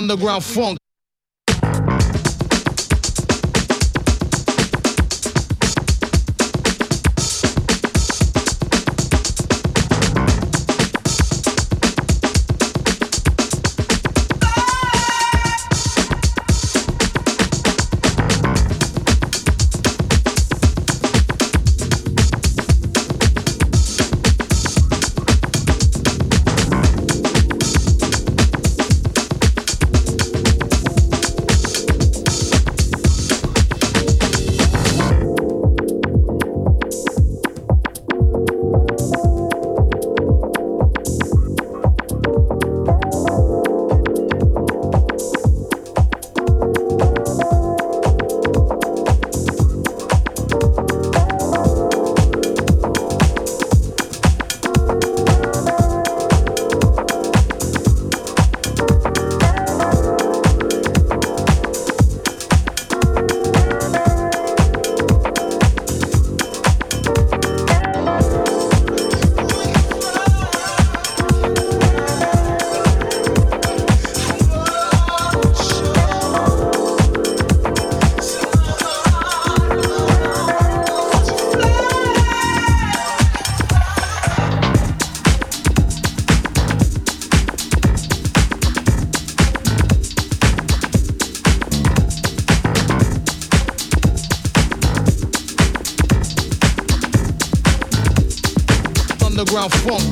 underground funk. Underground funk.